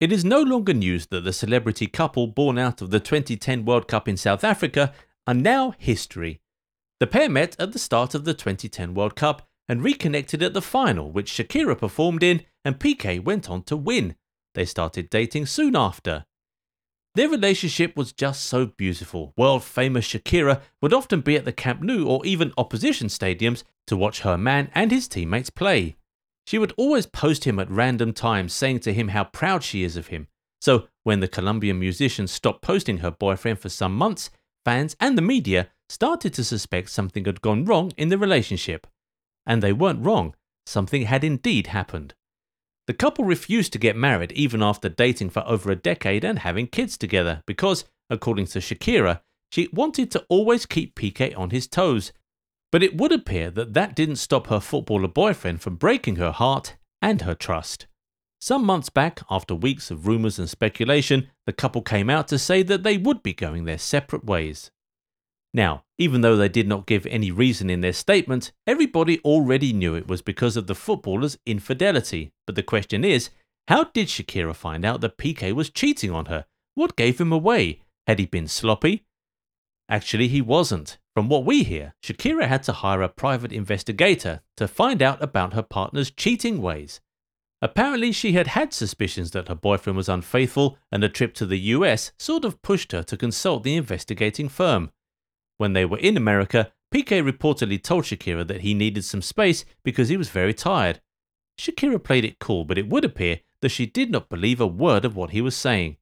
It is no longer news that the celebrity couple born out of the 2010 World Cup in South Africa are now history. The pair met at the start of the 2010 World Cup and reconnected at the final, which Shakira performed in and Piqué went on to win. They started dating soon after. Their relationship was just so beautiful. World famous Shakira would often be at the Camp Nou or even opposition stadiums to watch her man and his teammates play. She would always post him at random times, saying to him how proud she is of him. So, when the Colombian musician stopped posting her boyfriend for some months, fans and the media started to suspect something had gone wrong in the relationship. And they weren't wrong, something had indeed happened. The couple refused to get married even after dating for over a decade and having kids together because, according to Shakira, she wanted to always keep Piqué on his toes. But it would appear that that didn't stop her footballer boyfriend from breaking her heart and her trust. Some months back, after weeks of rumours and speculation, the couple came out to say that they would be going their separate ways. Now, even though they did not give any reason in their statement, everybody already knew it was because of the footballer's infidelity. But the question is, how did Shakira find out that Piqué was cheating on her? What gave him away? Had he been sloppy? Actually, he wasn't. From what we hear, Shakira had to hire a private investigator to find out about her partner's cheating ways. Apparently, she had had suspicions that her boyfriend was unfaithful, and a trip to the US sort of pushed her to consult the investigating firm. When they were in America, Piqué reportedly told Shakira that he needed some space because he was very tired. Shakira played it cool, but it would appear that she did not believe a word of what he was saying.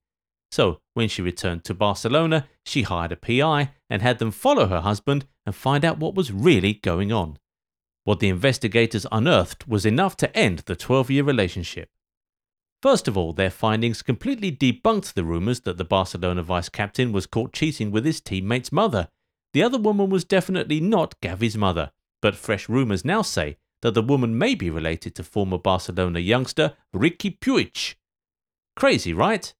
So, when she returned to Barcelona, she hired a PI and had them follow her husband and find out what was really going on. What the investigators unearthed was enough to end the 12 year relationship. First of all, their findings completely debunked the rumours that the Barcelona vice captain was caught cheating with his teammate's mother, the other woman was definitely not Gavi's mother, but fresh rumours now say that the woman may be related to former Barcelona youngster Riqui Puig. Crazy, right?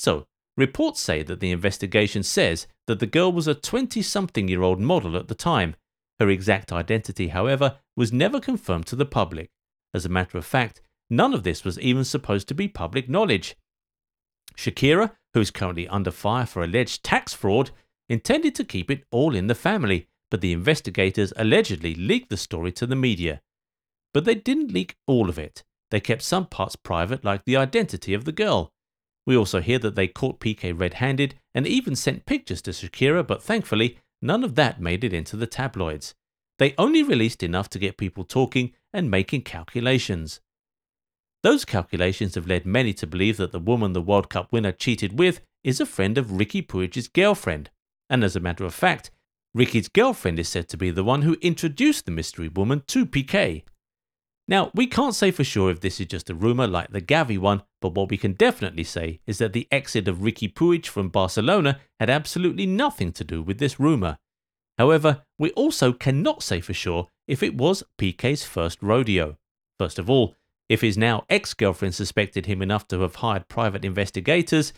So, reports say that the investigation says that the girl was a 20 something year old model at the time. Her exact identity, however, was never confirmed to the public. As a matter of fact, none of this was even supposed to be public knowledge. Shakira, who is currently under fire for alleged tax fraud, intended to keep it all in the family, but the investigators allegedly leaked the story to the media. But they didn't leak all of it. They kept some parts private, like the identity of the girl. We also hear that they caught Piqué red handed and even sent pictures to Shakira, but thankfully, none of that made it into the tabloids. They only released enough to get people talking and making calculations. Those calculations have led many to believe that the woman the World Cup winner cheated with is a friend of Riqui Puig's girlfriend, and as a matter of fact, Riqui's girlfriend is said to be the one who introduced the mystery woman to Piqué. Now, we can't say for sure if this is just a rumour like the Gavi one, but what we can definitely say is that the exit of Riqui Puig from Barcelona had absolutely nothing to do with this rumour. However, we also cannot say for sure if it was Piqué's first rodeo. First of all, if his now ex girlfriend suspected him enough to have hired private investigators,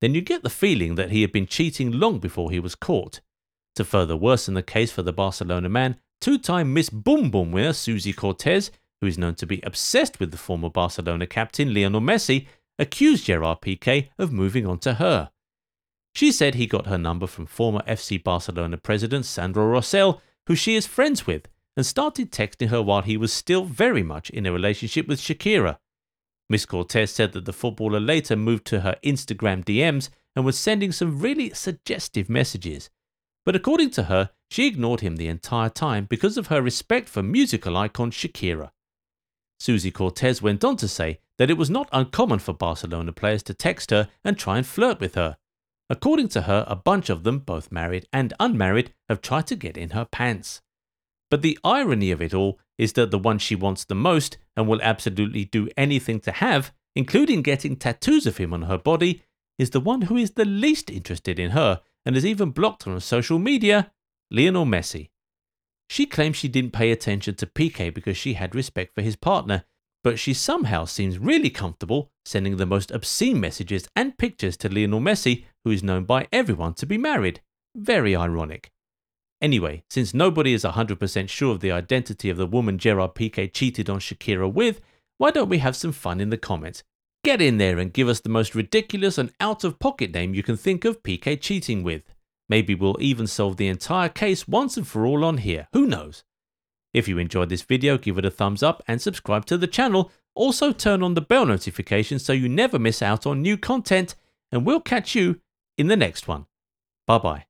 then you get the feeling that he had been cheating long before he was caught. To further worsen the case for the Barcelona man, two time Miss Boom Boom winner Suzy Cortez, who is known to be obsessed with the former Barcelona captain Lionel Messi, accused Gerard Piqué of moving on to her. She said he got her number from former FC Barcelona president Sandro Rosell, who she is friends with, and started texting her while he was still very much in a relationship with Shakira. Miss Cortez said that the footballer later moved to her Instagram DMs and was sending some really suggestive messages. But according to her, she ignored him the entire time because of her respect for musical icon Shakira. Suzy Cortez went on to say that it was not uncommon for Barcelona players to text her and try and flirt with her. According to her, a bunch of them, both married and unmarried, have tried to get in her pants. But the irony of it all is that the one she wants the most and will absolutely do anything to have, including getting tattoos of him on her body, is the one who is the least interested in her and has even blocked on social media, Lionel Messi. She claims she didn't pay attention to Piqué because she had respect for his partner, but she somehow seems really comfortable sending the most obscene messages and pictures to Lionel Messi, who is known by everyone to be married. Very ironic. Anyway, since nobody is 100% sure of the identity of the woman Gerard Piqué cheated on Shakira with, why don't we have some fun in the comments? Get in there and give us the most ridiculous and out of pocket name you can think of Piqué cheating with. Maybe we'll even solve the entire case once and for all on here, who knows? If you enjoyed this video, give it a thumbs up and subscribe to the channel. Also turn on the bell notification so you never miss out on new content and we'll catch you in the next one. Bye bye.